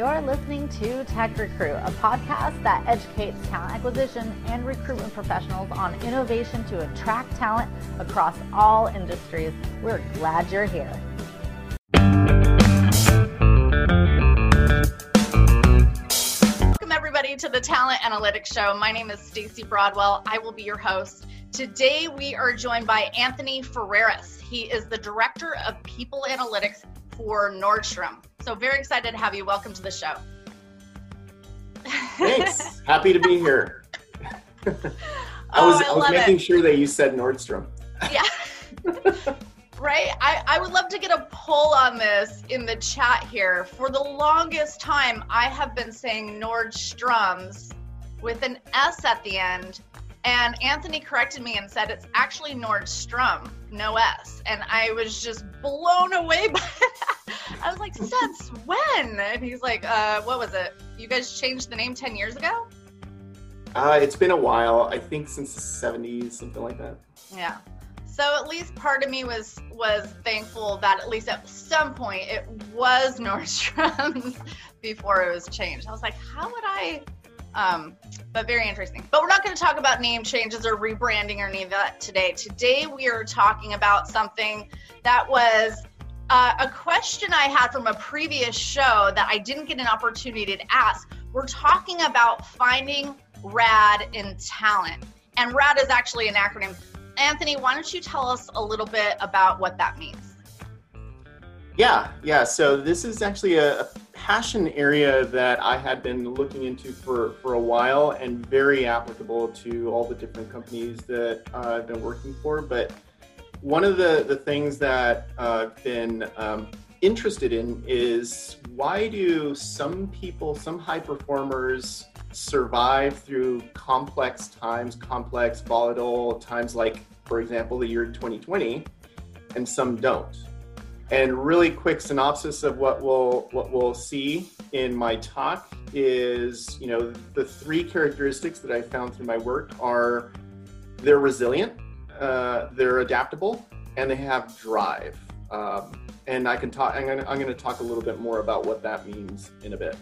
You're listening to Tech Recruit, a podcast that educates talent acquisition and recruitment professionals on innovation to attract talent across all industries. We're glad you're here. Welcome everybody to the Talent Analytics Show. My name is Stacy Broadwell. I will be your host. Today we are joined by Anthony Ferreras. He is the Director of People Analytics for Nordstrom. So very excited to have you. Welcome to the show. Thanks. Happy to be here. I was, oh, I, I was making it. sure that you said Nordstrom. Yeah. right? I, I would love to get a poll on this in the chat here. For the longest time, I have been saying Nordstroms with an S at the end. And Anthony corrected me and said it's actually Nordstrom, no S. And I was just blown away by that. I was like, since when? And he's like, uh, what was it? You guys changed the name 10 years ago? Uh, it's been a while. I think since the 70s, something like that. Yeah. So at least part of me was was thankful that at least at some point it was Nordstrom's before it was changed. I was like, how would I um, but very interesting. But we're not going to talk about name changes or rebranding or any of that today. Today we are talking about something that was uh, a question I had from a previous show that I didn't get an opportunity to ask. We're talking about finding RAD in talent. And RAD is actually an acronym. Anthony, why don't you tell us a little bit about what that means? Yeah, yeah. So this is actually a, a passion area that I had been looking into for, for a while and very applicable to all the different companies that uh, I've been working for. But one of the, the things that uh, I've been um, interested in is why do some people, some high performers, survive through complex times, complex, volatile times like, for example, the year 2020, and some don't? And really quick synopsis of what we'll what we'll see in my talk is, you know, the three characteristics that I found through my work are they're resilient, uh, they're adaptable, and they have drive. Um, and I can talk. I'm gonna, I'm gonna talk a little bit more about what that means in a bit.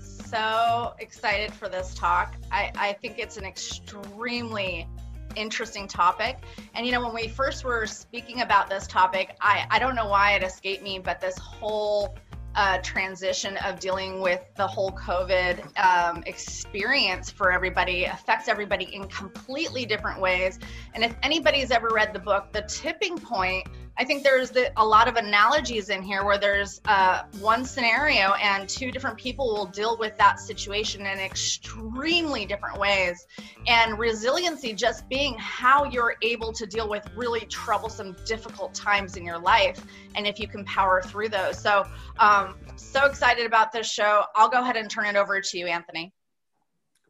So excited for this talk. I, I think it's an extremely interesting topic. And you know, when we first were speaking about this topic, I, I don't know why it escaped me, but this whole uh, transition of dealing with the whole COVID um, experience for everybody affects everybody in completely different ways. And if anybody's ever read the book, The Tipping Point, I think there's the, a lot of analogies in here where there's uh, one scenario and two different people will deal with that situation in extremely different ways. And resiliency just being how you're able to deal with really troublesome, difficult times in your life, and if you can power through those. So, um, so excited about this show. I'll go ahead and turn it over to you, Anthony.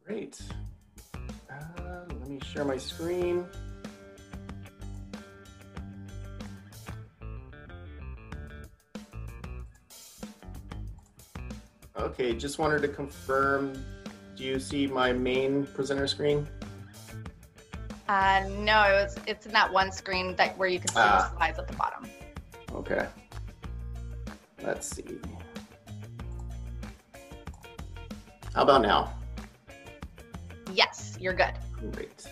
Great. Uh, let me share my screen. Okay, just wanted to confirm. Do you see my main presenter screen? Uh, no, it's it's in that one screen that where you can see ah. the slides at the bottom. Okay. Let's see. How about now? Yes, you're good. Great.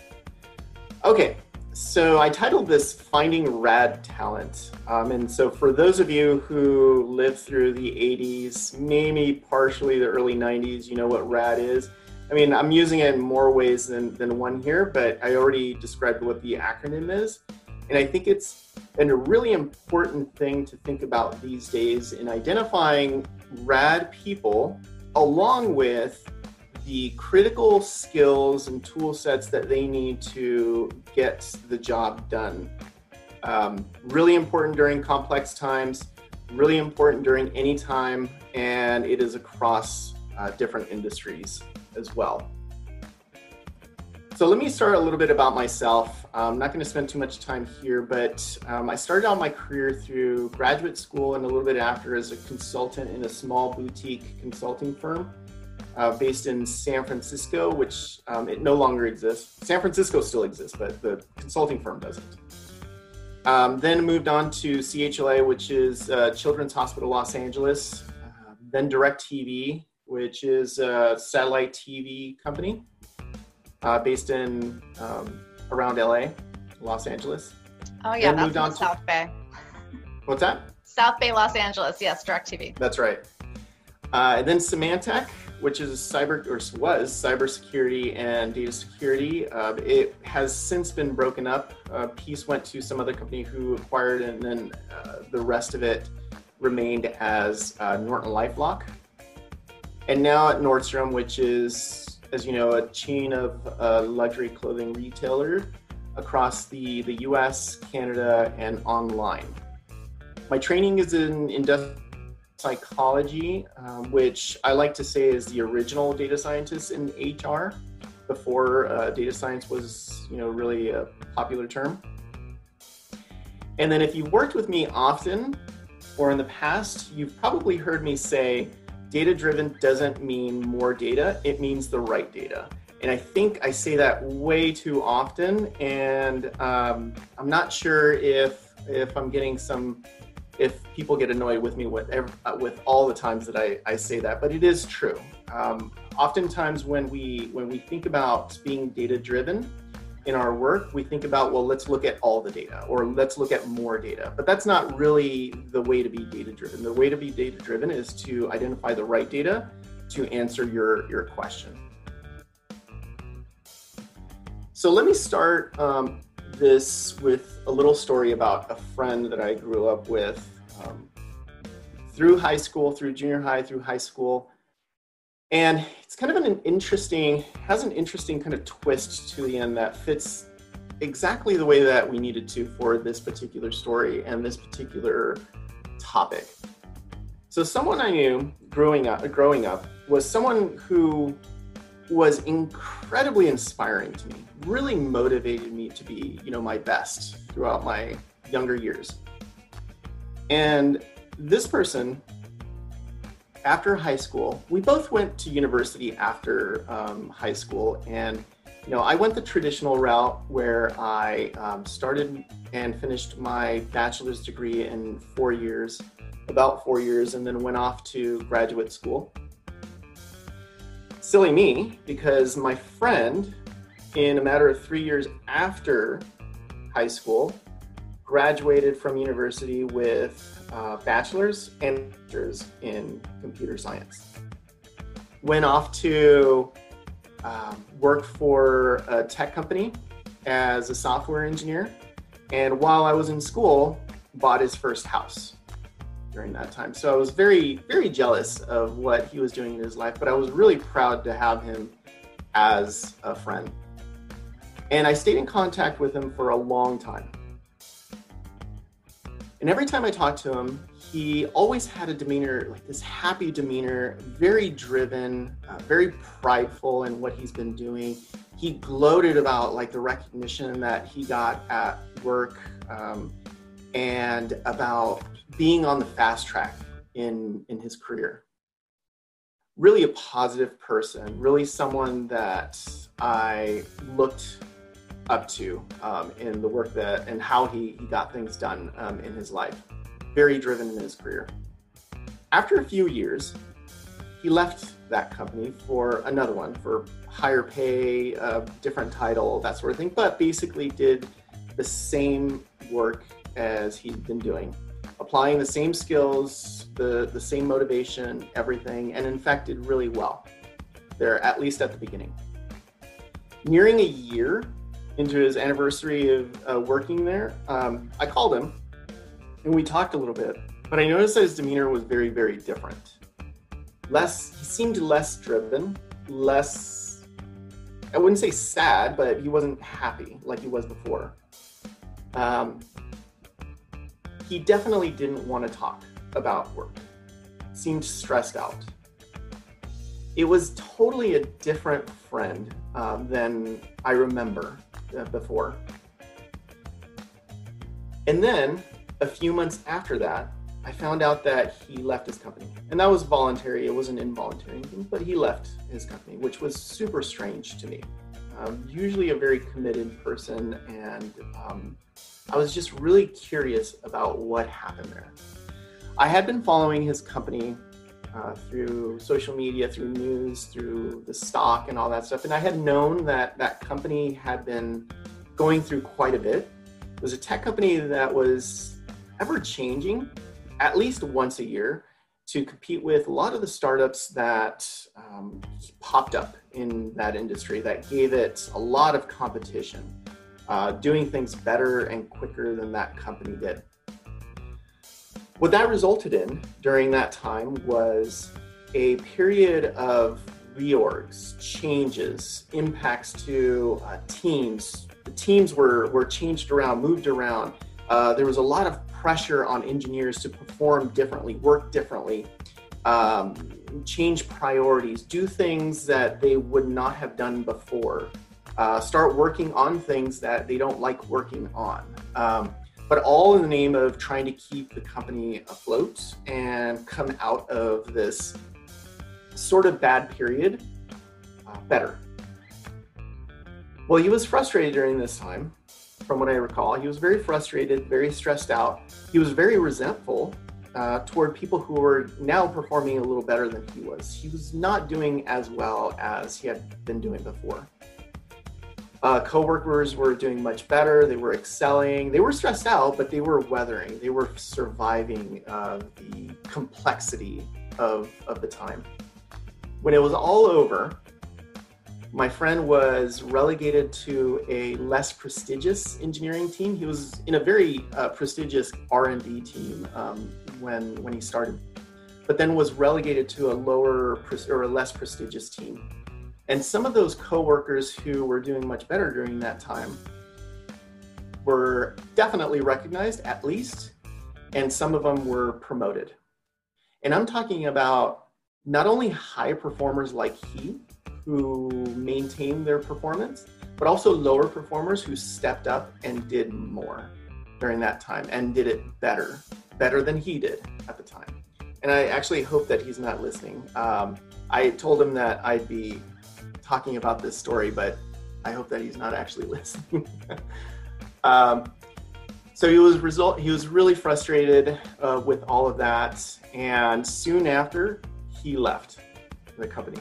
Okay, so I titled this Finding Rad Talent. Um, and so for those of you who lived through the 80s, maybe partially the early 90s, you know what rad is. I mean, I'm using it in more ways than, than one here, but I already described what the acronym is. And I think it's a really important thing to think about these days in identifying rad people along with the critical skills and tool sets that they need to get the job done. Um, really important during complex times, really important during any time, and it is across uh, different industries as well. So let me start a little bit about myself. I'm not going to spend too much time here, but um, I started out my career through graduate school and a little bit after as a consultant in a small boutique consulting firm uh, based in San Francisco, which um, it no longer exists. San Francisco still exists, but the consulting firm doesn't. Um, then moved on to CHLA, which is uh, Children's Hospital Los Angeles. Uh, then DirecTV, which is a satellite TV company uh, based in um, around LA, Los Angeles. Oh yeah, that's in South Bay. What's that? South Bay, Los Angeles. Yes, DirecTV. That's right. Uh, and then Symantec, which is cyber or was cybersecurity and data security. Uh, it has since been broken up. A piece went to some other company who acquired, it and then uh, the rest of it remained as uh, Norton LifeLock. And now at Nordstrom, which is, as you know, a chain of uh, luxury clothing retailer across the, the US, Canada, and online. My training is in industrial psychology, um, which I like to say is the original data scientist in HR before uh, data science was, you know, really a popular term. And then if you've worked with me often or in the past, you've probably heard me say data driven doesn't mean more data, it means the right data. And I think I say that way too often, and um, I'm not sure if if I'm getting some if people get annoyed with me with, uh, with all the times that I, I say that, but it is true. Um, oftentimes when we when we think about being data driven in our work, we think about well, let's look at all the data or let's look at more data. But that's not really the way to be data driven. The way to be data driven is to identify the right data to answer your your question. So let me start um, this with a little story about a friend that I grew up with um, through high school, through junior high, through high school. And it's kind of an interesting, has an interesting kind of twist to the end that fits exactly the way that we needed to for this particular story and this particular topic. So someone I knew growing up, growing up was someone who was incredibly inspiring to me, really motivated me to be, you know, my best throughout my younger years. And this person, after high school, we both went to university after um, high school, and you know, I went the traditional route where I um, started and finished my bachelor's degree in four years, about four years, and then went off to graduate school silly me because my friend, in a matter of three years after high school, graduated from university with a bachelor's and master's in computer science. Went off to um, work for a tech company as a software engineer. And while I was in school, bought his first house during that time. So I was very, very jealous of what he was doing in his life, but I was really proud to have him as a friend. And I stayed in contact with him for a long time. And every time I talked to him, he always had a demeanor, like this happy demeanor, very driven, uh, very prideful in what he's been doing. He gloated about like the recognition that he got at work um, and about being on the fast track in in his career. Really a positive person really someone that i looked up to um, in the work that and how he, he got things done um, in his life. Very driven in his career. After a few years he left that company for another one for higher pay uh, different title that sort of thing but basically did the same work as he'd been doing applying the same skills, the, the same motivation, everything, and in fact did really well there, at least at the beginning. Nearing a year into his anniversary of uh, working there, um, I called him and we talked a little bit, but I noticed that his demeanor was very, very different. Less, he seemed less driven, less, I wouldn't say sad, but he wasn't happy like he was before. Um, he definitely didn't want to talk about work, seemed stressed out. It was totally a different friend um, than I remember uh, before. And then a few months after that, I found out that he left his company. And that was voluntary, it wasn't involuntary, but he left his company, which was super strange to me. Um, usually a very committed person and um, I was just really curious about what happened there. I had been following his company uh, through social media, through news, through the stock, and all that stuff. And I had known that that company had been going through quite a bit. It was a tech company that was ever changing, at least once a year, to compete with a lot of the startups that um, popped up in that industry that gave it a lot of competition, uh, doing things better and quicker than that company did. What that resulted in during that time was a period of reorgs, changes, impacts to uh, teams. The teams were, were changed around, moved around. Uh, there was a lot of pressure on engineers to perform differently, work differently, um, change priorities, do things that they would not have done before, uh, start working on things that they don't like working on. Um, but all in the name of trying to keep the company afloat and come out of this sort of bad period uh, better. Well, he was frustrated during this time, from what I recall. He was very frustrated, very stressed out. He was very resentful uh, toward people who were now performing a little better than he was. He was not doing as well as he had been doing before. Uh, coworkers were doing much better. They were excelling. They were stressed out, but they were weathering. They were surviving uh, the complexity of, of the time. When it was all over, my friend was relegated to a less prestigious engineering team. He was in a very uh, prestigious R&D team um, when when he started, but then was relegated to a lower or a less prestigious team. And some of those coworkers who were doing much better during that time were definitely recognized, at least, and some of them were promoted. And I'm talking about not only high performers like he, who maintained their performance, but also lower performers who stepped up and did more during that time and did it better, better than he did at the time. And I actually hope that he's not listening. Um, I told him that I'd be talking about this story, but I hope that he's not actually listening. um, so he was result. He was really frustrated uh, with all of that, and soon after, he left the company,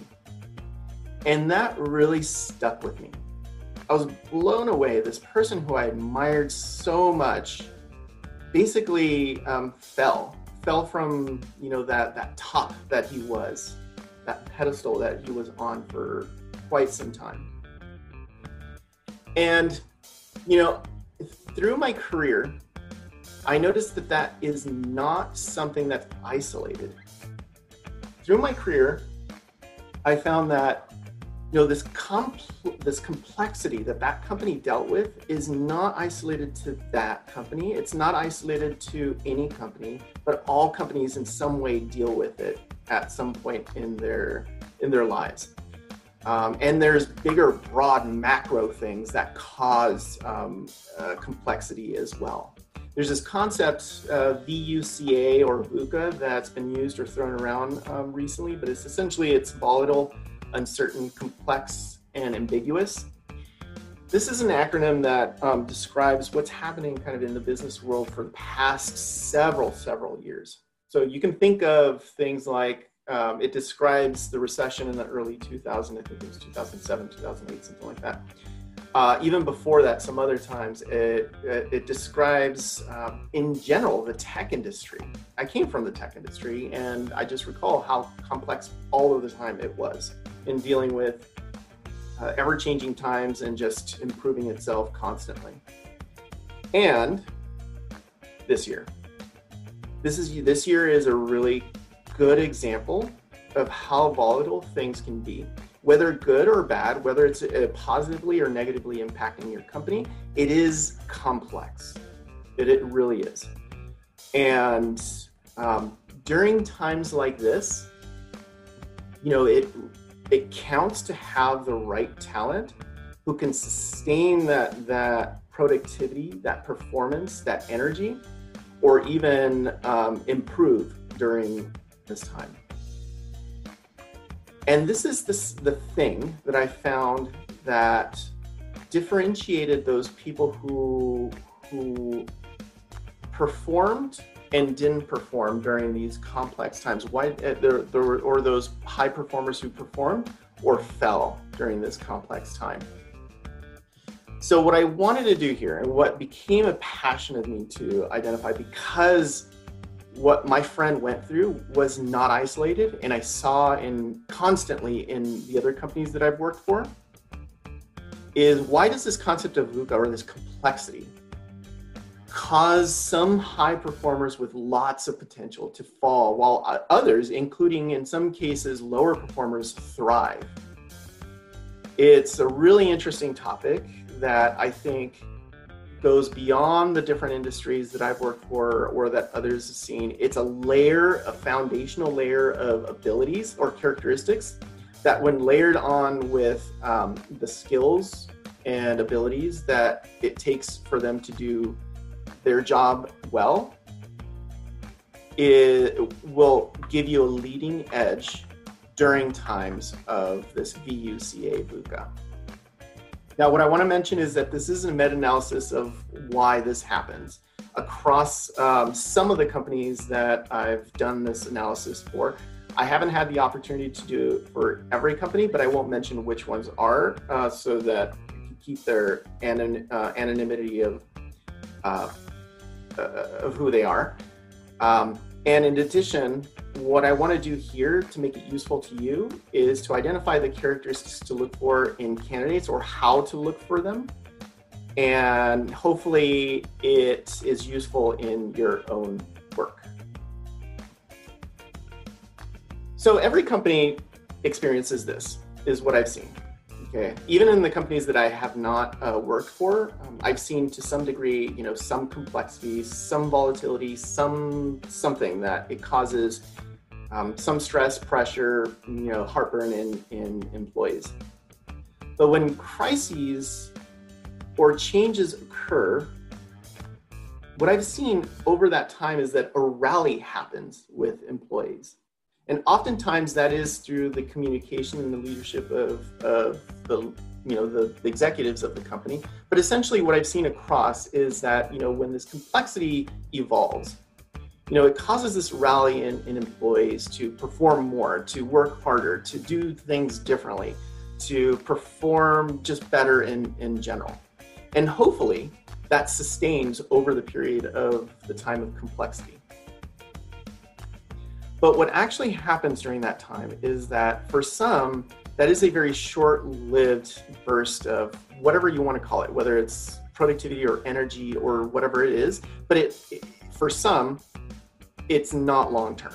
and that really stuck with me. I was blown away. This person who I admired so much basically um, fell, fell from you know that that top that he was, that pedestal that he was on for quite some time. And, you know, through my career, I noticed that that is not something that's isolated. Through my career, I found that you know this compl- this complexity that that company dealt with is not isolated to that company. It's not isolated to any company, but all companies in some way deal with it at some point in their in their lives. Um, and there's bigger, broad macro things that cause um, uh, complexity as well. There's this concept, uh, VUCA or VUCA, that's been used or thrown around um, recently, but it's essentially it's volatile, uncertain, complex, and ambiguous. This is an acronym that um, describes what's happening kind of in the business world for the past several, several years. So you can think of things like um, it describes the recession in the early 2000s. I think it was 2007, 2008, something like that. Uh, even before that, some other times, it, it, it describes, um, in general, the tech industry. I came from the tech industry, and I just recall how complex all of the time it was in dealing with uh, ever changing times and just improving itself constantly. And this year, this is this year is a really good example of how volatile things can be. Whether good or bad, whether it's uh, positively or negatively impacting your company, it is complex. It, it really is. And um, during times like this, you know, it it counts to have the right talent who can sustain that that productivity, that performance, that energy, or even um, improve during this time. And this is this, the thing that I found that differentiated those people who, who performed and didn't perform during these complex times? Why uh, there, there or those high performers who performed or fell during this complex time? So what I wanted to do here and what became a passion of me to identify because what my friend went through was not isolated and I saw in constantly in the other companies that I've worked for is why does this concept of VUCA or this complexity cause some high performers with lots of potential to fall while others, including in some cases lower performers, thrive? It's a really interesting topic that I think goes beyond the different industries that I've worked for or that others have seen. It's a layer, a foundational layer of abilities or characteristics that, when layered on with um, the skills and abilities that it takes for them to do their job well, it will give you a leading edge during times of this VUCA VUCA. Now, what I want to mention is that this is a meta analysis of why this happens across um, some of the companies that I've done this analysis for. I haven't had the opportunity to do it for every company, but I won't mention which ones are uh, so that keep their anon- uh, anonymity of, uh, uh of who they are. Um, and in addition, what I want to do here to make it useful to you is to identify the characteristics to look for in candidates or how to look for them. And hopefully it is useful in your own work. So every company experiences this, is what I've seen. Okay. Even in the companies that I have not uh, worked for, um, I've seen to some degree, you know, some complexity, some volatility, some something that it causes um, some stress, pressure, you know, heartburn in, in employees. But when crises or changes occur, what I've seen over that time is that a rally happens with employees. And oftentimes that is through the communication and the leadership of, of the you know the, the, executives of the company. But essentially what I've seen across is that you know when this complexity evolves, you know it causes this rally in, in employees to perform more, to work harder, to do things differently, to perform just better in, in general. And hopefully that sustains over the period of the time of complexity. But what actually happens during that time is that for some, that is a very short lived burst of whatever you want to call it, whether it's productivity or energy or whatever it is. But it, it for some, it's not long term.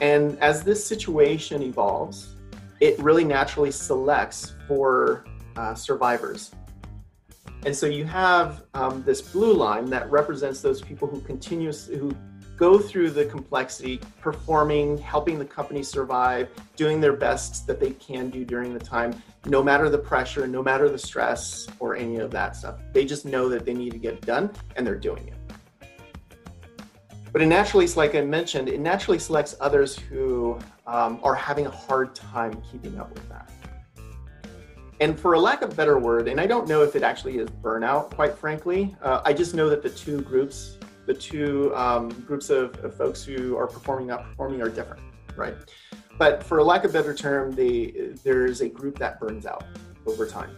And as this situation evolves, it really naturally selects for uh, survivors. And so you have um, this blue line that represents those people who continuously who go through the complexity, performing, helping the company survive, doing their best that they can do during the time, no matter the pressure, no matter the stress or any of that stuff. They just know that they need to get it done and they're doing it. But it naturally, like I mentioned, it naturally selects others who um, are having a hard time keeping up with that. And for a lack of better word, and I don't know if it actually is burnout, quite frankly, uh, I just know that the two groups the two um, groups of, of, folks who are performing, not performing, are different, right? But for lack of better term, they, there's a group that burns out over time.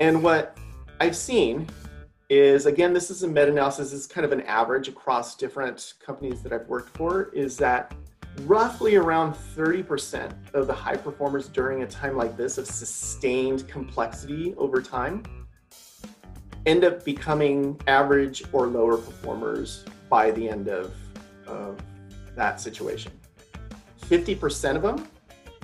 And what I've seen is, again, this is a meta analysis, this is kind of an average across different companies that I've worked for, is that roughly around 30% of the high performers during a time like this of sustained complexity over time end up becoming average or lower performers by the end of, of that situation. 50% of them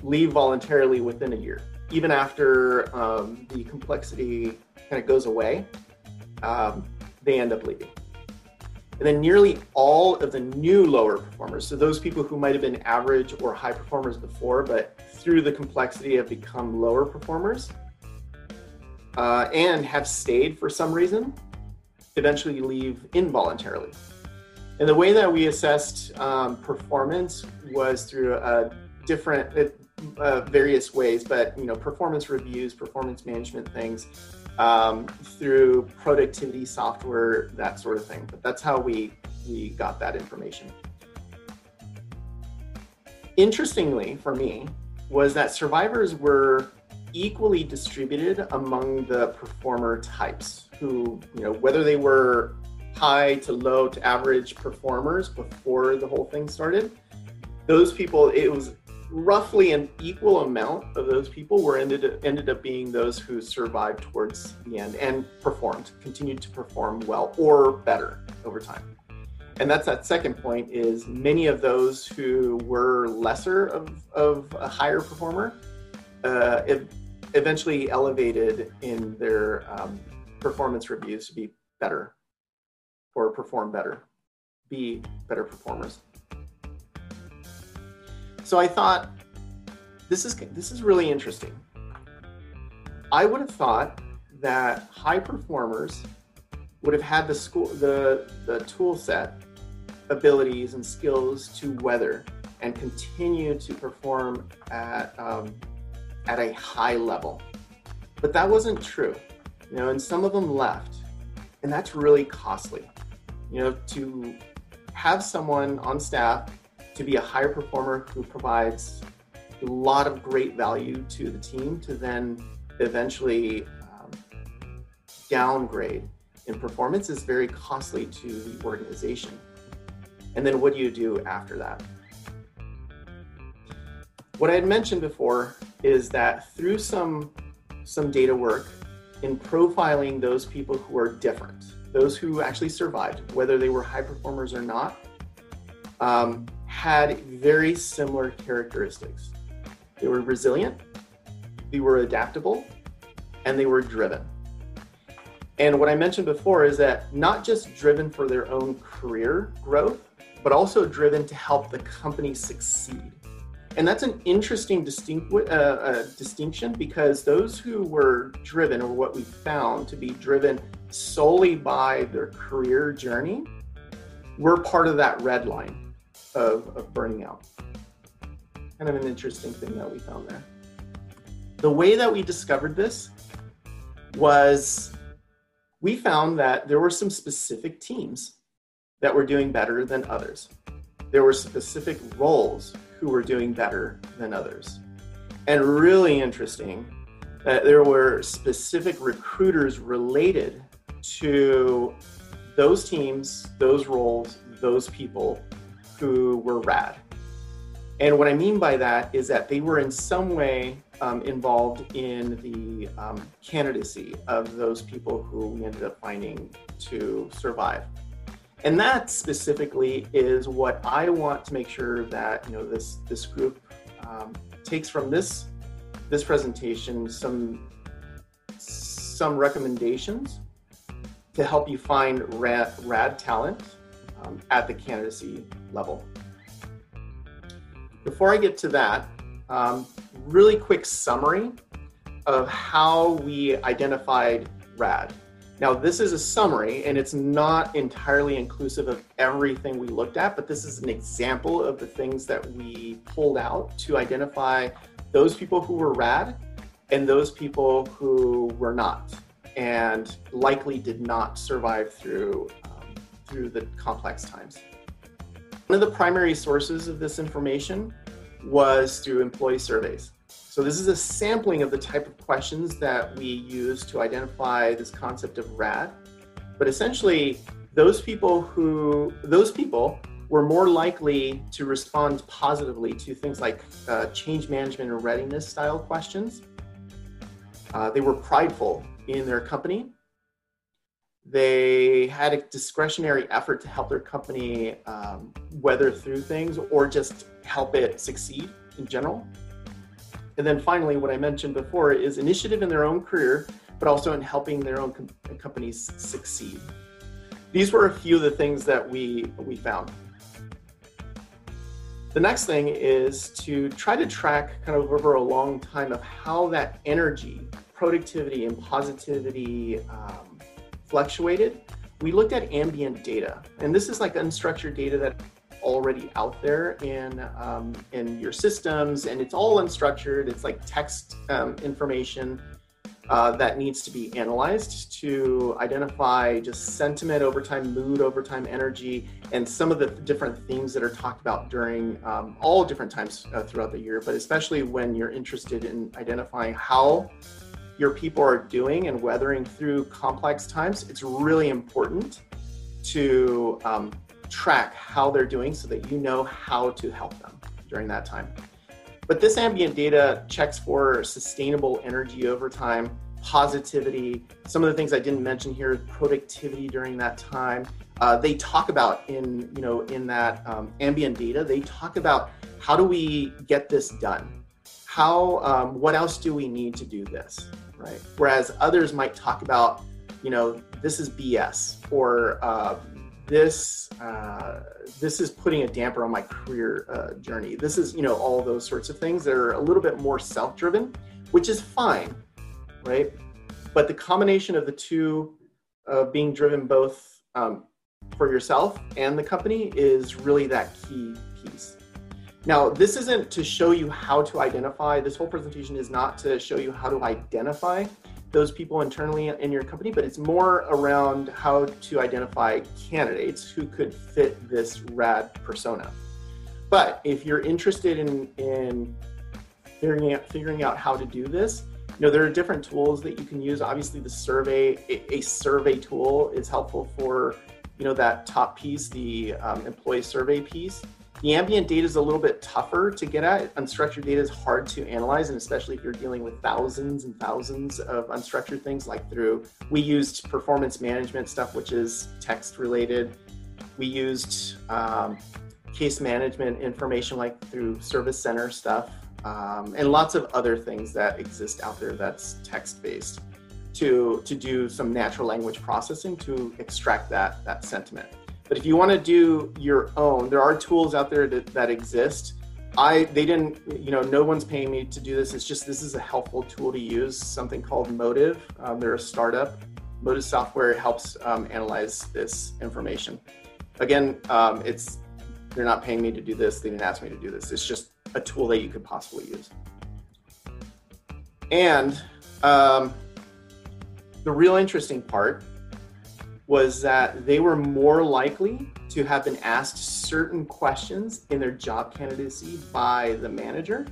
leave voluntarily within a year, even after um, the complexity kind of goes away. Um, they end up leaving. And then nearly all of the new lower performers, so those people who might have been average or high performers before, but through the complexity have become lower performers, uh, and have stayed for some reason, eventually leave involuntarily. And the way that we assessed um, performance was through different, uh, various ways, but you know, performance reviews, performance management things, um, through productivity software, that sort of thing. But that's how we we got that information. Interestingly, for me, was that survivors were equally distributed among the performer types who, you know, whether they were high to low to average performers before the whole thing started, those people, it was roughly an equal amount of those people were ended ended up being those who survived towards the end and performed, continued to perform well or better over time. And that's that second point is many of those who were lesser of, of a higher performer uh, eventually elevated in their um, performance reviews to be better or perform better, be better performers. So I thought this is this is really interesting. I would have thought that high performers would have had the school the the tool set abilities and skills to weather and continue to perform at um, at a high level. But that wasn't true. You know, and some of them left. And that's really costly. You know, to have someone on staff to be a higher performer who provides a lot of great value to the team to then eventually um, downgrade in performance is very costly to the organization. And then what do you do after that? What I had mentioned before is that through some some data work in profiling those people who are different, those who actually survived, whether they were high performers or not, um, had very similar characteristics. They were resilient, they were adaptable, and they were driven. And what I mentioned before is that not just driven for their own career growth, but also driven to help the company succeed. And that's an interesting distinct, uh, uh, distinction because those who were driven, or what we found to be driven solely by their career journey, were part of that red line of, of burning out. Kind of an interesting thing that we found there. The way that we discovered this was we found that there were some specific teams that were doing better than others. There were specific roles who were doing better than others. And really interesting that there were specific recruiters related to those teams, those roles, those people who were rad. And what I mean by that is that they were in some way um, involved in the um, candidacy of those people who we ended up finding to survive. And that specifically is what I want to make sure that you know this this group um, takes from this this presentation some some recommendations to help you find rad, rad talent um, at the candidacy level. Before I get to that, um, really quick summary of how we identified RAD. Now, this is a summary and it's not entirely inclusive of everything we looked at, but this is an example of the things that we pulled out to identify those people who were RAD and those people who were not and likely did not survive through um, through the complex times. One of the primary sources of this information was through employee surveys. So this is a sampling of the type of questions that we use to identify this concept of RAD. But essentially, those people who those people were more likely to respond positively to things like uh, change management or readiness style questions. Uh, they were prideful in their company they had a discretionary effort to help their company um, weather through things or just help it succeed in general. And then finally, what I mentioned before is initiative in their own career, but also in helping their own com- companies succeed. These were a few of the things that we, we found. The next thing is to try to track kind of over a long time of how that energy, productivity, and positivity um, fluctuated, we looked at ambient data. And this is like unstructured data that already out there in um, in your systems and it's all unstructured it's like text um, information uh, that needs to be analyzed to identify just sentiment over time, mood over time, energy, and some of the different themes that are talked about during um, all different times uh, throughout the year, but especially when you're interested in identifying how your people are doing and weathering through complex times. It's really important to um, track how they're doing so that you know how to help them during that time. But this ambient data checks for sustainable energy over time, positivity. Some of the things I didn't mention here, productivity during that time. Uh, they talk about in you know in that um, ambient data. They talk about how do we get this done? How um, what else do we need to do this? Right. Whereas others might talk about you know this is BS or uh, this uh, this is putting a damper on my career uh, journey. This is you know all those sorts of things that are a little bit more self-driven, which is fine, right? But the combination of the two, uh, being driven both um, for yourself and the company, is really that key piece. Now, this isn't to show you how to identify. This whole presentation is not to show you how to identify those people internally in your company, but it's more around how to identify candidates who could fit this rad persona. But if you're interested in, in figuring out, figuring out how to do this, you know, there are different tools that you can use. Obviously, the survey, a, survey tool is helpful for, you know, that top piece, the um, employee survey piece. The ambient data is a little bit tougher to get at. Unstructured data is hard to analyze, and especially if you're dealing with thousands and thousands of unstructured things, like through, we used performance management stuff, which is text related. We used um, case management information, like through service center stuff, um, and lots of other things that exist out there that's text based to, to do some natural language processing to extract that, that sentiment. But if you want to do your own, there are tools out there that, exist. I they didn't, you know, no one's paying me to do this. It's just this is a helpful tool to use. Something called Motive. Um, they're a startup. Motive software helps um, analyze this information. Again, um, it's they're not paying me to do this. They didn't ask me to do this. It's just a tool that you could possibly use. And um, the real interesting part was that they were more likely to have been asked certain questions in their job candidacy by the manager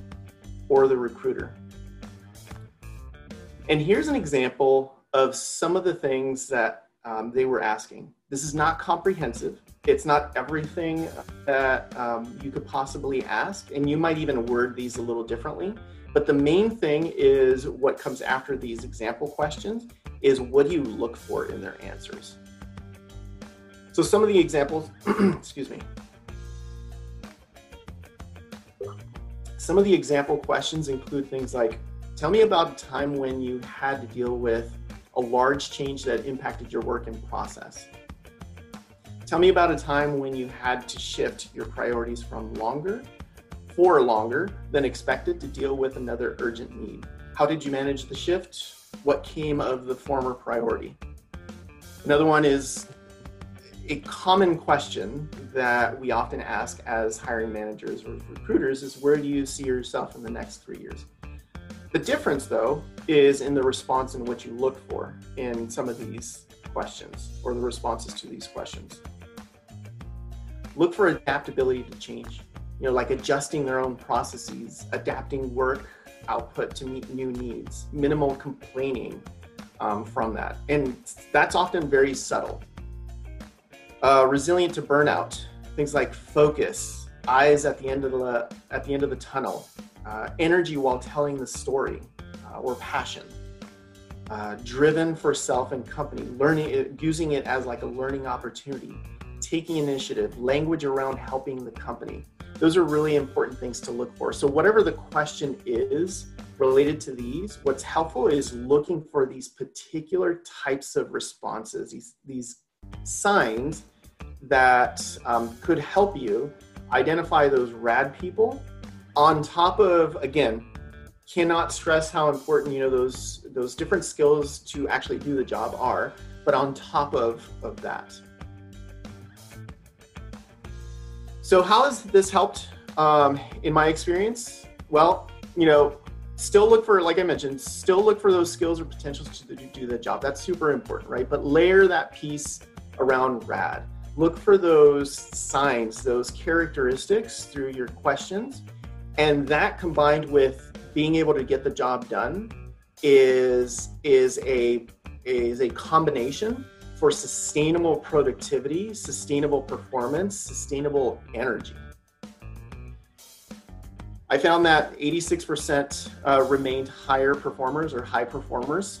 or the recruiter. And here's an example of some of the things that um, they were asking. This is not comprehensive. It's not everything that um, you could possibly ask, and you might even word these a little differently. But the main thing is what comes after these example questions is what do you look for in their answers? So some of the examples, excuse me. Some of the example questions include things like, tell me about a time when you had to deal with a large change that impacted your work and process. Tell me about a time when you had to shift your priorities from longer, for longer than expected to deal with another urgent need. How did you manage the shift? What came of the former priority? Another one is a common question that we often ask as hiring managers or recruiters is where do you see yourself in the next three years? The difference, though, is in the response in what you look for in some of these questions or the responses to these questions. Look for adaptability to change, you know, like adjusting their own processes, adapting work output to meet new needs, minimal complaining um, from that. And that's often very subtle uh, resilient to burnout, things like focus, eyes at the end of the at the end of the tunnel, uh, energy while telling the story, uh, or passion. Uh, driven for self and company, learning it, using it as like a learning opportunity, taking initiative, language around helping the company. Those are really important things to look for. So whatever the question is related to these, what's helpful is looking for these particular types of responses, these these signs that um, could help you identify those rad people on top of again cannot stress how important you know those those different skills to actually do the job are but on top of of that so how has this helped um, in my experience well you know still look for, like I mentioned, still look for those skills or potentials to do the job. That's super important, right? But layer that piece around RAD. Look for those signs, those characteristics through your questions. And that combined with being able to get the job done is, is, a, is a combination for sustainable productivity, sustainable performance, sustainable energy. I found that 86% uh, remained higher performers or high performers.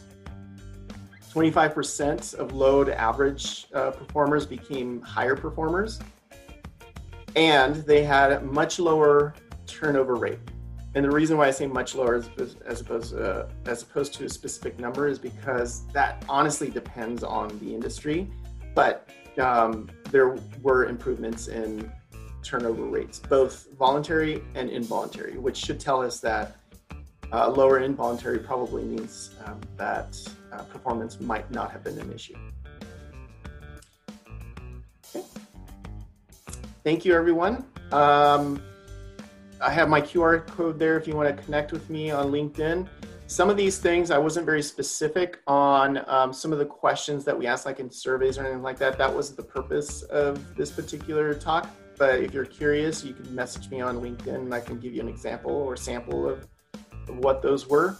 25% of low to average uh, performers became higher performers. And they had much lower turnover rate. And the reason why I say much lower as, as opposed uh, as opposed to a specific number is because that honestly depends on the industry. But um, there were improvements in turnover rates, both voluntary and involuntary, which should tell us that uh, lower involuntary probably means um, that uh, performance might not have been an issue. Okay. Thank you, everyone. Um, I have my QR code there if you want to connect with me on LinkedIn. Some of these things I wasn't very specific on um, some of the questions that we asked, like in surveys or anything like that. That was the purpose of this particular talk. But if you're curious, you can message me on LinkedIn and I can give you an example or sample of, of what those were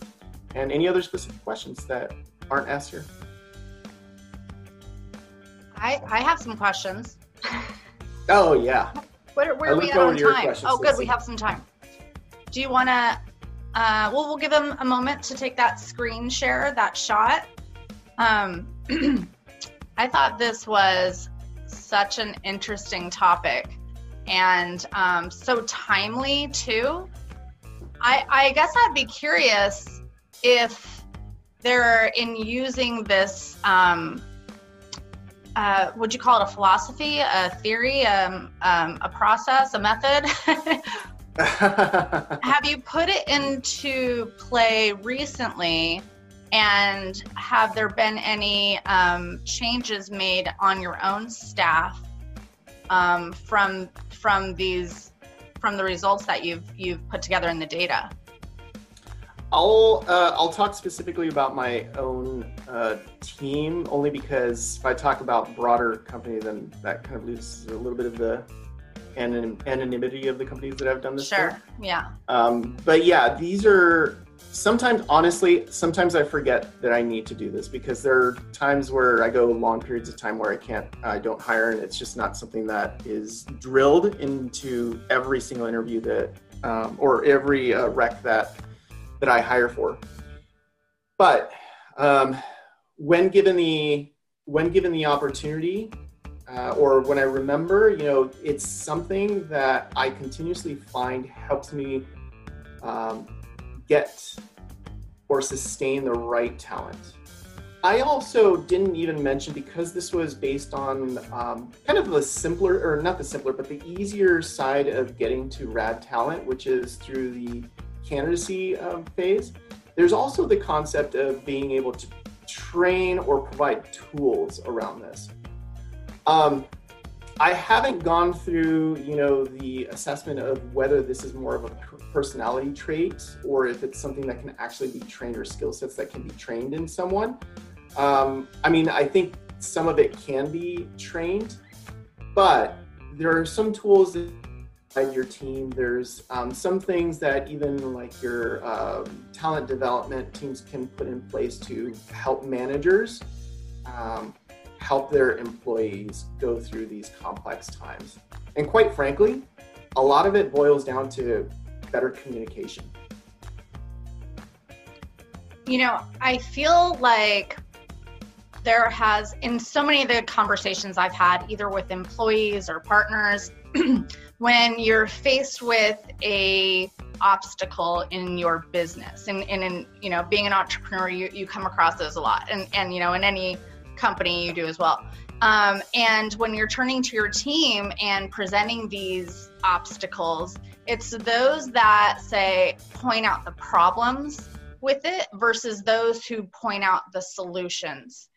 and any other specific questions that aren't asked here. I, I have some questions. Oh, yeah. Where, where are we at on time? Oh, good. We have some time. Do you want to? Uh, well, we'll give them a moment to take that screen share, that shot. Um, I thought this was such an interesting topic and um, so timely too. I, I guess I'd be curious if they're in using this um, uh, would you call it a philosophy, a theory, um, um, a process, a method? have you put it into play recently? And have there been any um, changes made on your own staff um, from from these from the results that you've you've put together in the data? I'll uh, I'll talk specifically about my own uh, team only because if I talk about broader company, then that kind of loses a little bit of the anonymity of the companies that I've done this sure. for. Yeah. Um, but yeah, these are sometimes honestly sometimes i forget that i need to do this because there are times where i go long periods of time where i can't i don't hire and it's just not something that is drilled into every single interview that um, or every uh, rec that that I hire for. But um, when given the when given the opportunity, uh, or when I remember, you know, it's something that I continuously find helps me um, get or sustain the right talent. I also didn't even mention because this was based on um, kind of the simpler, or not the simpler, but the easier side of getting to rad talent, which is through the candidacy um, phase, there's also the concept of being able to train or provide tools around this. Um, I haven't gone through, you know, the assessment of whether this is more of a personality trait or if it's something that can actually be trained or skill sets that can be trained in someone. Um, I mean, I think some of it can be trained, but there are some tools that your team. There's um, some things that even like your um, talent development teams can put in place to help managers um, help their employees go through these complex times. And quite frankly, a lot of it boils down to better communication. You know, I feel like there has, in so many of the conversations I've had, either with employees or partners, when you're faced with a obstacle in your business. And, and in you know being an entrepreneur you, you come across those a lot. And and you know in any company you do as well. Um, and when you're turning to your team and presenting these obstacles it's those that say point out the problems with it versus those who point out the solutions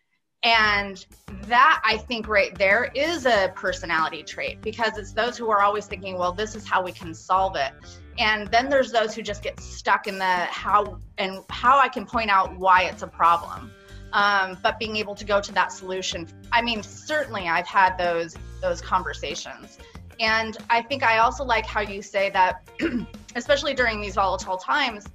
And that I think right there is a personality trait because it's those who are always thinking, well, this is how we can solve it. And then there's those who just get stuck in the how and how I can point out why it's a problem. Um, but being able to go to that solution. I mean, certainly I've had those those conversations. And I think I also like how you say that, especially during these volatile times,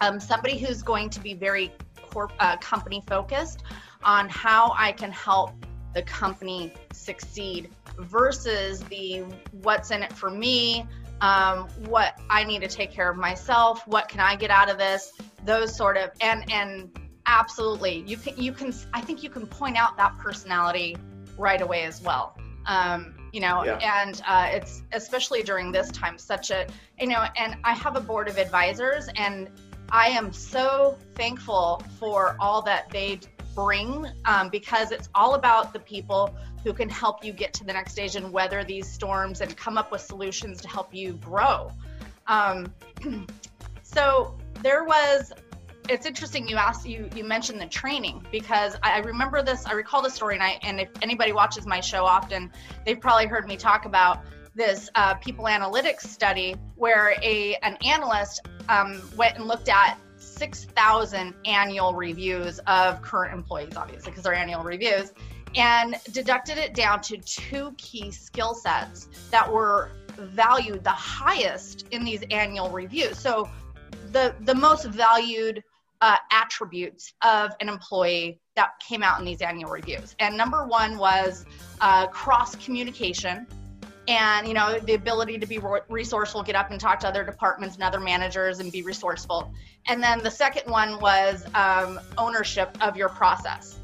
um, somebody who's going to be very corp- uh, company focused on how I can help the company succeed versus the what's in it for me, um, what I need to take care of myself, what can I get out of this, those sort of and and absolutely you can you can I think you can point out that personality right away as well. Um, you know, yeah. and uh, it's especially during this time such a you know, and I have a board of advisors and I am so thankful for all that they bring um, because it's all about the people who can help you get to the next stage and weather these storms and come up with solutions to help you grow. Um, so there was it's interesting you asked you you mentioned the training because I, remember this i recall the story and i and if anybody watches my show often they've probably heard me talk about this uh, people analytics study where a an analyst um, went and looked at 6,000 annual reviews of current employees, obviously, because they're annual reviews, and deducted it down to two key skill sets that were valued the highest in these annual reviews. So, the the most valued uh, attributes of an employee that came out in these annual reviews. And number one was uh, cross communication and you know the ability to be resourceful get up and talk to other departments and other managers and be resourceful. And then the second one was um, ownership of your process.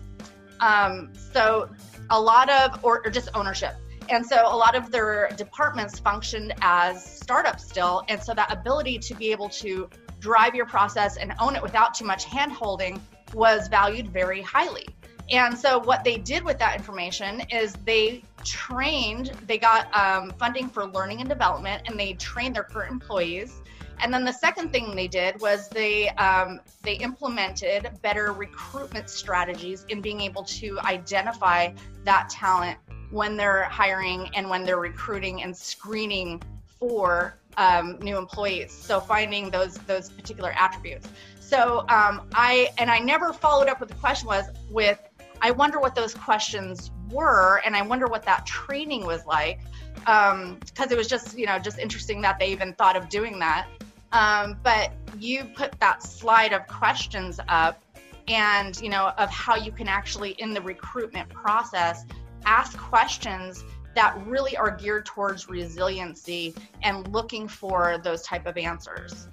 Um, so a lot of or, or just ownership. And so a lot of their departments functioned as startups still. And so that ability to be able to drive your process and own it without too much hand holding was valued very highly and so what they did with that information is they trained, they got um, funding for learning and development, and they trained their current employees. And then the second thing they did was they um, they implemented better recruitment strategies in being able to identify that talent when they're hiring and when they're recruiting and screening for um, new employees. So finding those those particular attributes. So um, I and I never followed up with the question was with I wonder what those questions were, and I wonder what that training was like. Because um, it was just, you know, just interesting that they even thought of doing that. Um, but you put that slide of questions up, and you know, of how you can actually in the recruitment process ask questions that really are geared towards resiliency and looking for those type of answers.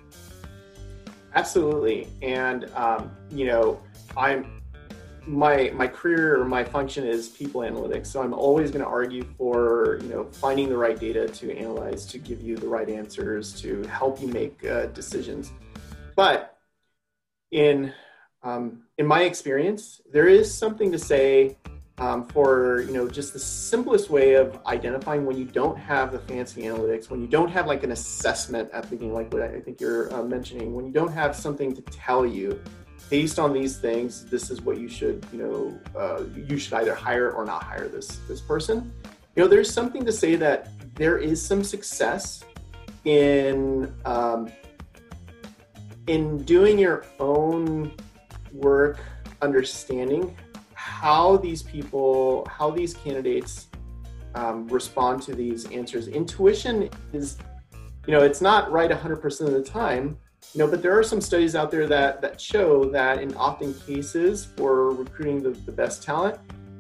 Absolutely, and um, you know, I'm my my career or my function is people analytics. So i'm always going to argue for you know finding the right data to analyze to give you the right answers to help you make uh, decisions. But in um, in my experience there is something to say um, for you know just the simplest way of identifying when you don't have the fancy analytics when you don't have like an assessment at the beginning like what i think you're uh, mentioning when you don't have something to tell you based on these things, this is what you should, you know, uh, you should either hire or not hire this this person. You know, there's something to say that there is some success in um, in doing your own work, understanding how these people, how these candidates um, respond to these answers. Intuition is, you know, it's not right 100% of the time, know, but there are some studies out there that that show that in often cases for recruiting the, the best talent,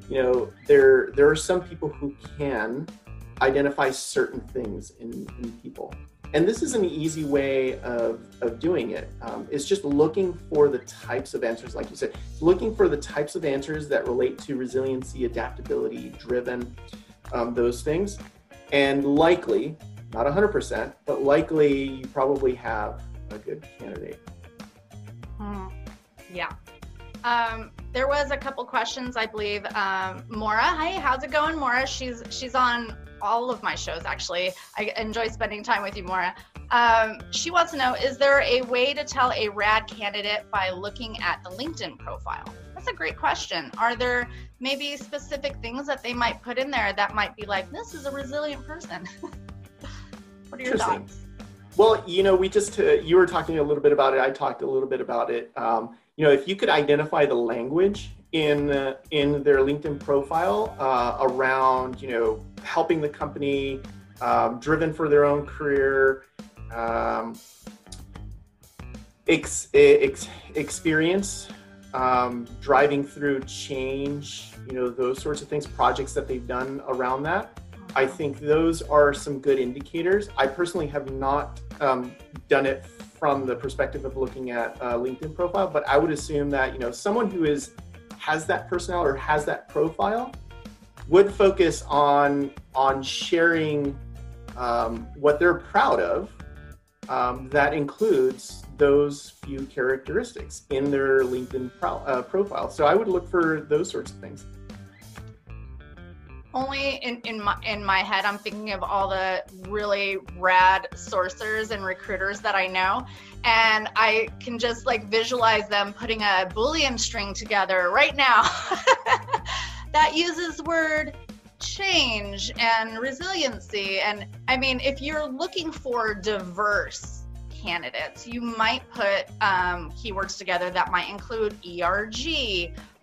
you know, there there are some people who can identify certain things in, in people. And this is an easy way of, of doing it. Um, it's just looking for the types of answers, like you said, looking for the types of answers that relate to resiliency, adaptability, driven, um, those things. And likely, not 100%, but likely you probably have a good candidate. Mm, yeah. Um, there was a couple questions, I believe. Um, Mora, hi, how's it going, Mora? She's she's on all of my shows actually. I enjoy spending time with you, Mora. Um, she wants to know: Is there a way to tell a rad candidate by looking at the LinkedIn profile? That's a great question. Are there maybe specific things that they might put in there that might be like, this is a resilient person? what are your thoughts? Well, you know, we just, uh, you were talking a little bit about it. I talked a little bit about it. Um, you know, if you could identify the language in, uh, in their LinkedIn profile uh, around, you know, helping the company, um, driven for their own career, um, ex, ex, experience, um, driving through change, you know, those sorts of things, projects that they've done around that. I think those are some good indicators. I personally have not um, done it from the perspective of looking at a LinkedIn profile, but I would assume that you know someone who is has that personnel or has that profile would focus on on sharing um, what they're proud of. Um, that includes those few characteristics in their LinkedIn pro, uh, profile. So I would look for those sorts of things only in, in my in my head i'm thinking of all the really rad sourcers and recruiters that i know. And i can just like visualize them putting a boolean string together right now. That uses word change and resiliency. And i mean if you're looking for diverse candidates you might put um, keywords together that might include erg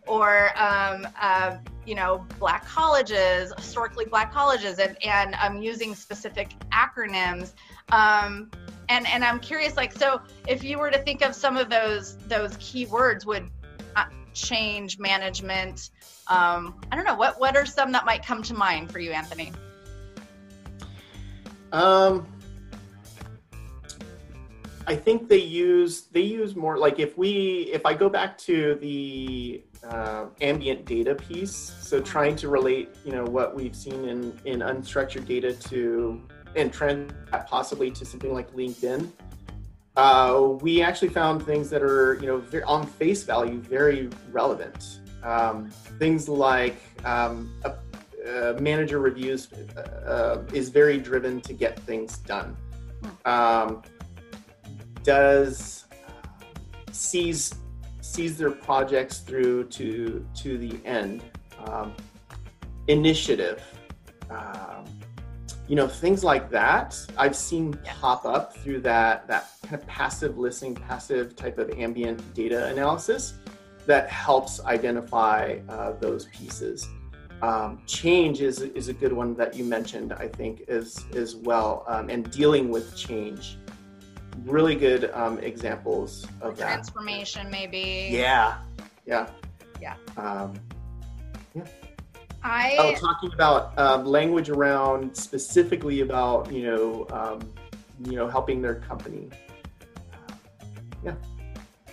or um, uh, you know black colleges historically black colleges and and i'm using specific acronyms. Um, and and i'm curious like so if you were to think of some of those those keywords would uh, change management um, i don't know what what are some that might come to mind for you anthony? Um I think they use they use more like if we if I go back to the uh, ambient data piece. So trying to relate, you know, what we've seen in, in unstructured data to and trend possibly to something like LinkedIn. Uh, we actually found things that are, you know, very, on face value, very relevant. Um, things like um, a, a manager reviews uh, is very driven to get things done. Um, does sees sees their projects through to to the end. Um, initiative, um, you know, things like that. I've seen pop up through that that kind of passive listening, passive type of ambient data analysis that helps identify uh, those pieces. Um, change is is a good one that you mentioned, I think, as as well, um, and dealing with change really good um, examples of that. Transformation, maybe. Yeah, yeah, yeah. Um, yeah. I oh, talking about um, language around specifically about you know um, you know helping their company. Yeah.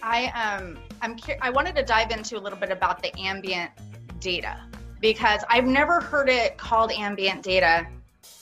I um I'm I wanted to dive into a little bit about the ambient data because I've never heard it called ambient data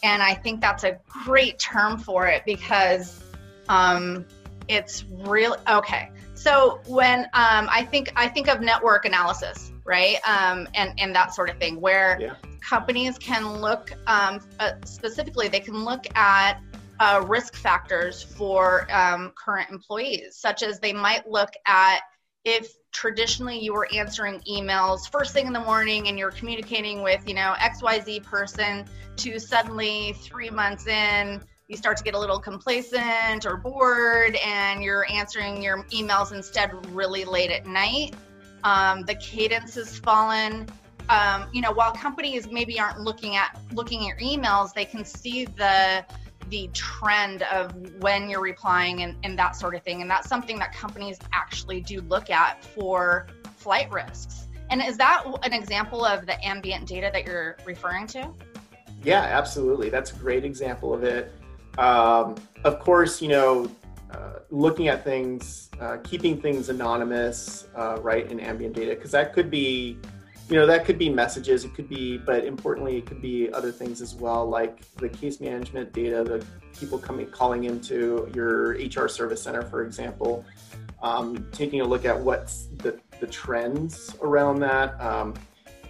and I think that's a great term for it because um, it's real okay. So when um, I think I think of network analysis, right, um, and and that sort of thing, where yeah. companies can look um, uh, specifically, they can look at uh, risk factors for um, current employees, such as they might look at if traditionally you were answering emails first thing in the morning and you're communicating with you know xyz person to suddenly three months in you start to get a little complacent or bored and you're answering your emails instead really late at night. Um, the cadence has fallen. Um, you know, while companies maybe aren't looking at looking at your emails, they can see the the trend of when you're replying and, and that sort of thing. And that's something that companies actually do look at for flight risks. And is that an example of the ambient data that you're referring to? Yeah, absolutely. That's a great example of it. Um, of course, you know, uh, looking at things, uh, keeping things anonymous, uh, right, in ambient data, because that could be, you know, that could be messages, it could be, but importantly, it could be other things as well, like the case management data, the people coming calling into your HR service center, for example, um, taking a look at what's the, the trends around that. Um,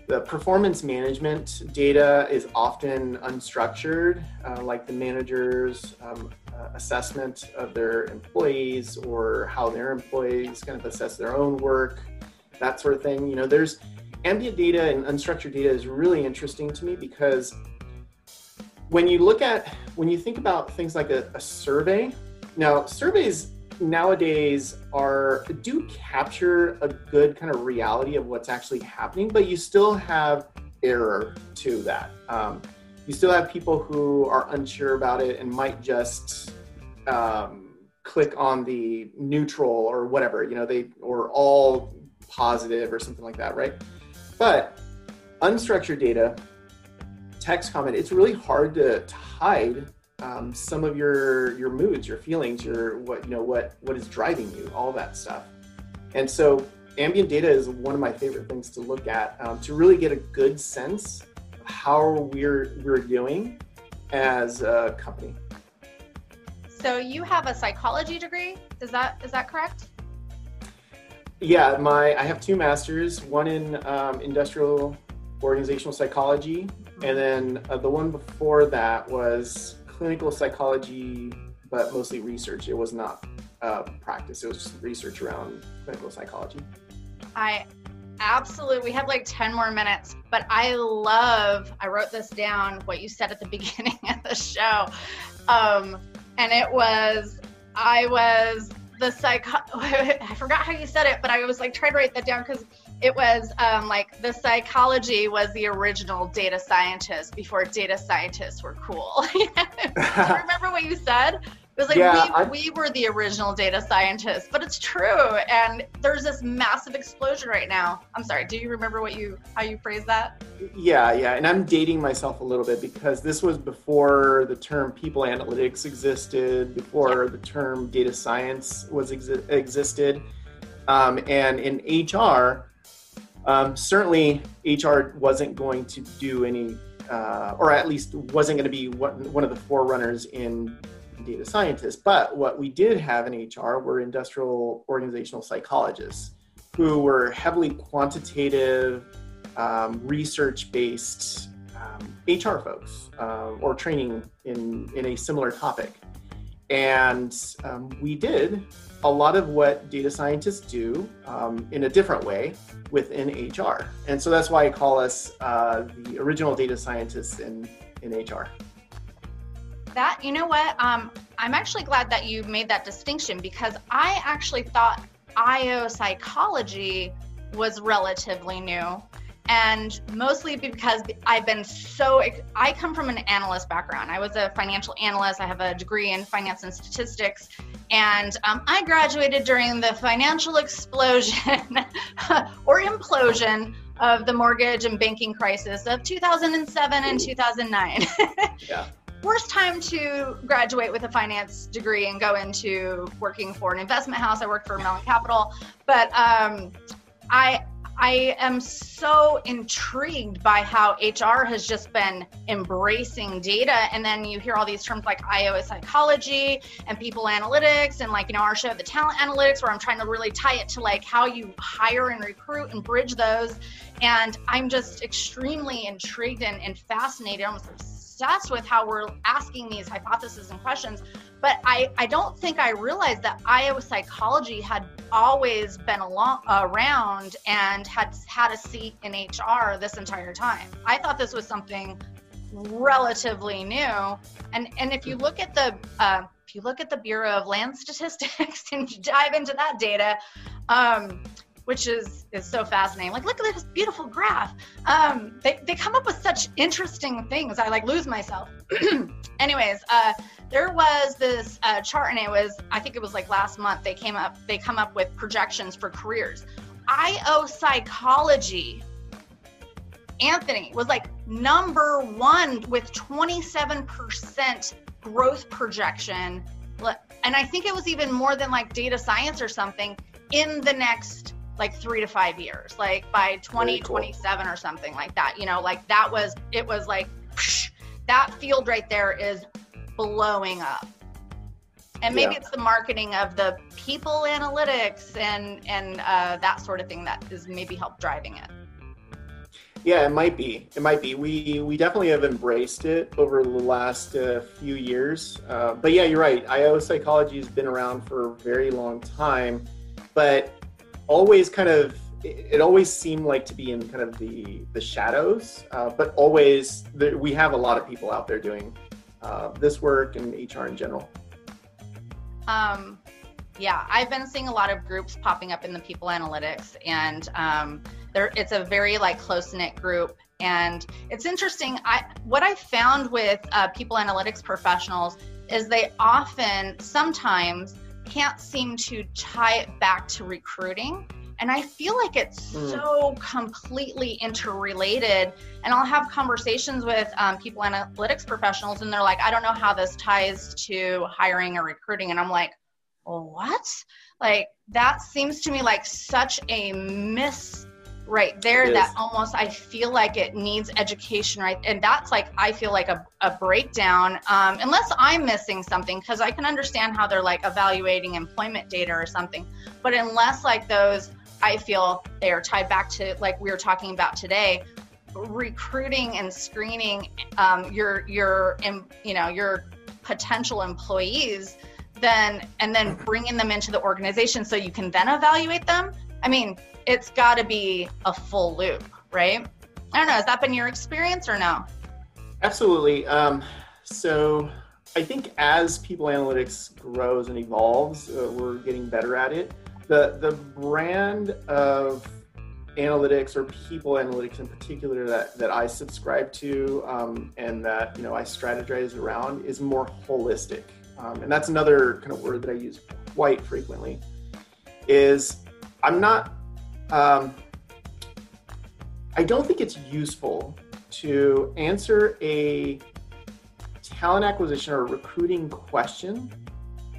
the performance management data is often unstructured, uh, like the manager's um, uh, assessment of their employees or how their employees kind of assess their own work. that sort of thing. You know, there's ambient data and unstructured data is really interesting to me because when you look at when you think about things like a, a survey, now surveys nowadays are do capture a good kind of reality of what's actually happening, but you still have error to that. Um, you still have people who are unsure about it and might just um, click on the neutral or whatever, you know, they or all positive or something like that, right? But unstructured data, text comment, it's really hard to, to hide um, some of your your moods, your feelings, your what you know what what is driving you, all that stuff. And so ambient data is one of my favorite things to look at um, to really get a good sense of how we're we're doing as a company. So you have a psychology degree, is that is that correct? Yeah, my I have two masters, one in um, industrial organizational psychology, and then uh, the one before that was clinical psychology, but mostly research. It was not uh, practice; it was just research around clinical psychology. I absolutely. We have like ten more minutes, but I love. I wrote this down. What you said at the beginning of the show, um, and it was I was the psych I forgot how you said it, but I was like trying to write that down because it was um, like the psychology was the original data scientist before data scientists were cool. Do you remember what you said? It was like yeah, we, we were the original data scientists, but it's true. And there's this massive explosion right now. I'm sorry. Do you remember what you how you phrased that? Yeah, yeah. And I'm dating myself a little bit because this was before the term people analytics existed, before yeah. the term data science was exi- existed, um, and in HR, um, certainly HR wasn't going to do any, uh, or at least wasn't going to be one, of the forerunners in data scientists. But what we did have in HR were industrial organizational psychologists who were heavily quantitative, um, research based um, HR folks uh, or training in, in a similar topic. And um, we did a lot of what data scientists do um, in a different way within HR. And so that's why I call us uh, the original data scientists in, in HR. That, you know what? Um, I'm actually glad that you made that distinction because I actually thought IO psychology was relatively new. And mostly because I've been so, I come from an analyst background. I was a financial analyst. I have a degree in finance and statistics. And um, I graduated during the financial explosion or implosion of the mortgage and banking crisis of 2007 and 2009. yeah worst time to graduate with a finance degree and go into working for an investment house. I worked for Mellon Capital, but um, I I am so intrigued by how HR has just been embracing data. And then you hear all these terms like IO psychology and people analytics, and like, you know, our show, the talent analytics, where I'm trying to really tie it to like how you hire and recruit and bridge those. And I'm just extremely intrigued and, and fascinated, almost obsessed with how we're asking these hypotheses and questions. But I, I don't think I realized that IO psychology had always been along, around and had had a seat in HR this entire time. I thought this was something relatively new. And and if you look at the uh, if you look at the Bureau of Land Statistics and dive into that data, um, which is is so fascinating. Like, look at this beautiful graph. Um, they, they come up with such interesting things. I like lose myself. Anyways, uh, there was this uh, chart, and it was I think it was like last month. They came up they come up with projections for careers. IO psychology. Anthony was like number one with 27% growth projection. And I think it was even more than like data science or something in the next like three to five years, like by 2027 cool. or something like that. You know, like that was, it was like, psh, that field right there is blowing up. And maybe yeah. it's the marketing of the people analytics and and uh, that sort of thing that is maybe help driving it. Yeah, it might be. It might be. We we definitely have embraced it over the last uh, few years. Uh, but yeah, you're right. IO psychology has been around for a very long time, but always kind of it, always seemed like to be in kind of the the shadows, uh, but always we have a lot of people out there doing uh, this work and HR in general. Um, yeah, I've been seeing a lot of groups popping up in the people analytics, and um, there it's a very like close knit group. And it's interesting. I what I found with uh, people analytics professionals is they often sometimes can't seem to tie it back to recruiting. And I feel like it's mm. so completely interrelated. And I'll have conversations with um, people analytics professionals, and they're like, I don't know how this ties to hiring or recruiting. And I'm like, well, what? Like, that seems to me like such a miss right there that almost I feel like it needs education, right? And that's like, I feel like a, a breakdown, um, unless I'm missing something, because I can understand how they're like evaluating employment data or something. But unless like those, I feel they are tied back to like we were talking about today, recruiting and screening um, your your you know your potential employees then and then bringing them into the organization so you can then evaluate them i mean it's got to be a full loop, right? I don't know. Has that been your experience or no? Absolutely. Um, so I think as people analytics grows and evolves, uh, we're getting better at it. The the brand of analytics or people analytics in particular that, that I subscribe to um, and that you know I strategize around is more holistic. Um, and that's another kind of word that I use quite frequently. Is I'm not um, I don't think it's useful to answer a talent acquisition or recruiting question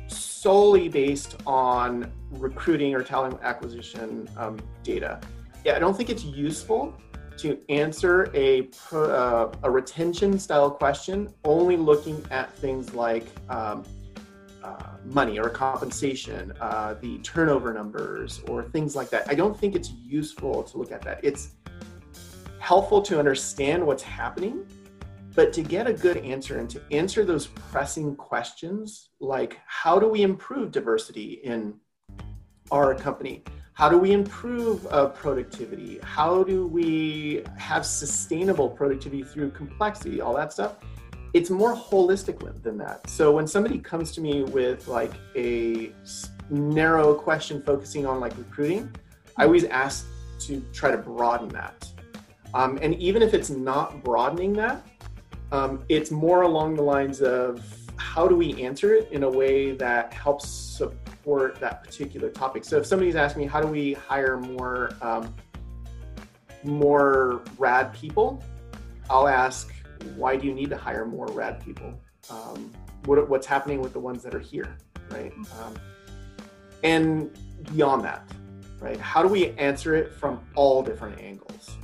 solely based on recruiting or talent acquisition um, data. Yeah, I don't think it's useful to answer a uh, a retention style question only looking at things like um, uh, money or compensation, uh, the turnover numbers, or things like that. I don't think it's useful to look at that. It's helpful to understand what's happening, but to get a good answer and to answer those pressing questions like how do we improve diversity in our company? How do we improve uh, productivity? How do we have sustainable productivity through complexity? All that stuff it's more holistic than that. So when somebody comes to me with like a narrow question focusing on like recruiting, I always ask to try to broaden that. Um, and even if it's not broadening that, um, it's more along the lines of how do we answer it in a way that helps support that particular topic. So if somebody's asking me how do we hire more um, more rad people, I'll ask why do you need to hire more rad people? Um, what, what's happening with the ones that are here, right? Um, and beyond that, right? How do we answer it from all different angles,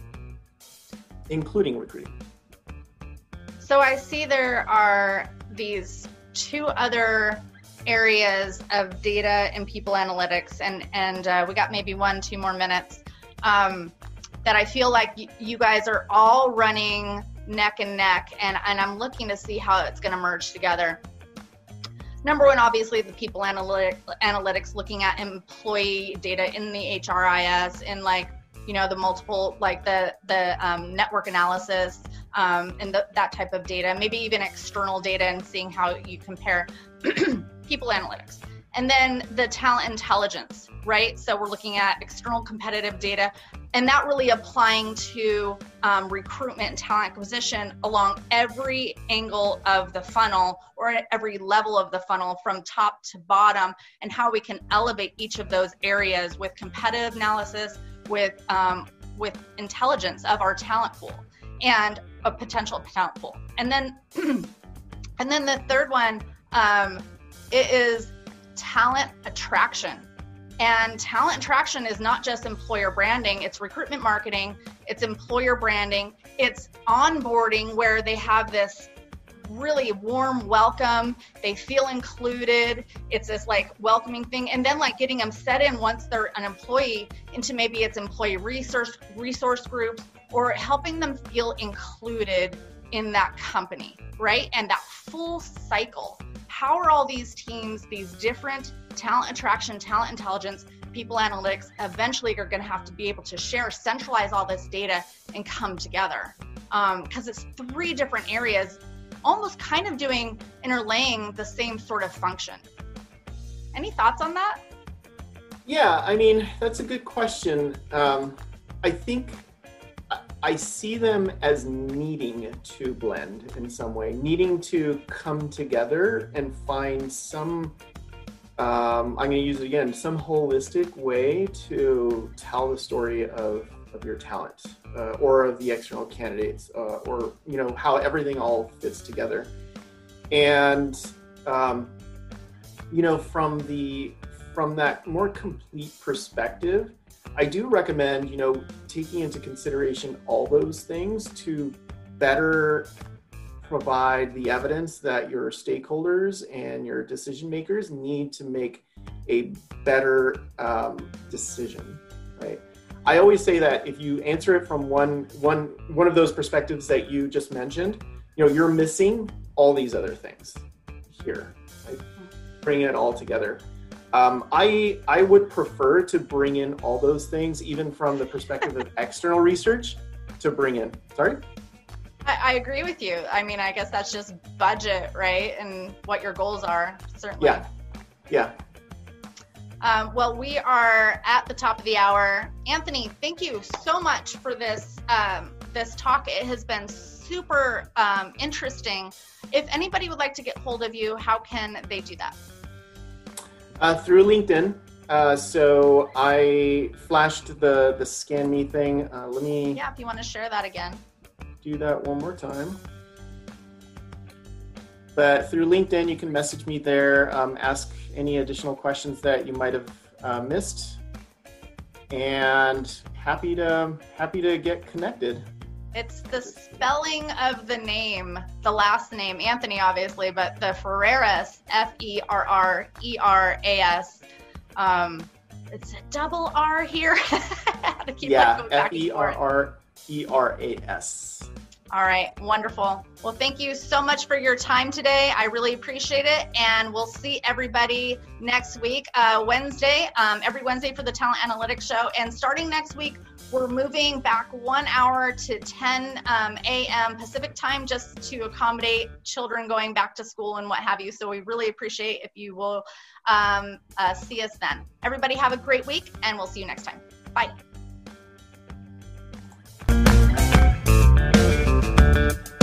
including recruiting? So I see there are these two other areas of data and people analytics, and and uh, we got maybe one, two more minutes. Um, that I feel like you guys are all running neck and neck, and, and I'm looking to see how it's going to merge together. Number one, obviously, the people analytic, analytics looking at employee data in the HRIS and like you know the multiple like the the um, network analysis um, and the, that type of data, maybe even external data and seeing how you compare people analytics. And then the talent intelligence, right? So we're looking at external competitive data and that really applying to um, recruitment and talent acquisition along every angle of the funnel or at every level of the funnel from top to bottom and how we can elevate each of those areas with competitive analysis with um, with intelligence of our talent pool and a potential talent pool and then and then the third one um, it is talent attraction and talent attraction is not just employer branding, it's recruitment marketing, it's employer branding, it's onboarding where they have this really warm welcome. They feel included. It's this like welcoming thing. And then like getting them set in once they're an employee into maybe it's employee resource resource groups or helping them feel included in that company, right? And that full cycle. How are all these teams, these different talent attraction, talent intelligence, people analytics eventually are going to have to be able to share, centralize all this data, and come together. Because um, it's three different areas, almost kind of doing interlaying the same sort of function. Any thoughts on that? Yeah, I mean, that's a good question. Um, I think I see them as needing to blend in some way, needing to come together and find some, um, I'm going to use it again, some holistic way to tell the story of, of your talent uh, or of the external candidates uh, or, you know, how everything all fits together. And, um, you know, from the, from that more complete perspective, I do recommend, you know, taking into consideration all those things to better provide the evidence that your stakeholders and your decision makers need to make a better um, decision, right? I always say that if you answer it from one one one of those perspectives that you just mentioned, you know, you're missing all these other things here. Right? Bring it all together. Um, I I would prefer to bring in all those things, even from the perspective of external research, to bring in. Sorry. I, I, agree with you. I mean, I guess that's just budget, right, and what your goals are. Certainly. Yeah. Yeah. Um, well, we are at the top of the hour. Anthony, thank you so much for this um, this talk. It has been super um, interesting. If anybody would like to get hold of you, how can they do that? Uh, through LinkedIn. Uh, so I flashed the the scan me thing. Uh, let me. Yeah, if you want to share that again. Do that one more time. But through LinkedIn, you can message me there, um, ask any additional questions that you might have uh, missed, and happy to happy to get connected. It's the spelling of the name, the last name, Anthony, obviously, but the Ferreras, F E R R E R A S. Um, it's a double R here. yeah, F E R R E R A S. All right, wonderful. Well, thank you so much for your time today. I really appreciate it. And we'll see everybody next week, uh, Wednesday, um, every Wednesday for the Talent Analytics Show. And starting next week, we're moving back one hour to 10 um, a.m. Pacific time just to accommodate children going back to school and what have you. So we really appreciate if you will um, uh, see us then. Everybody have a great week, and we'll see you next time. Bye. Thank you.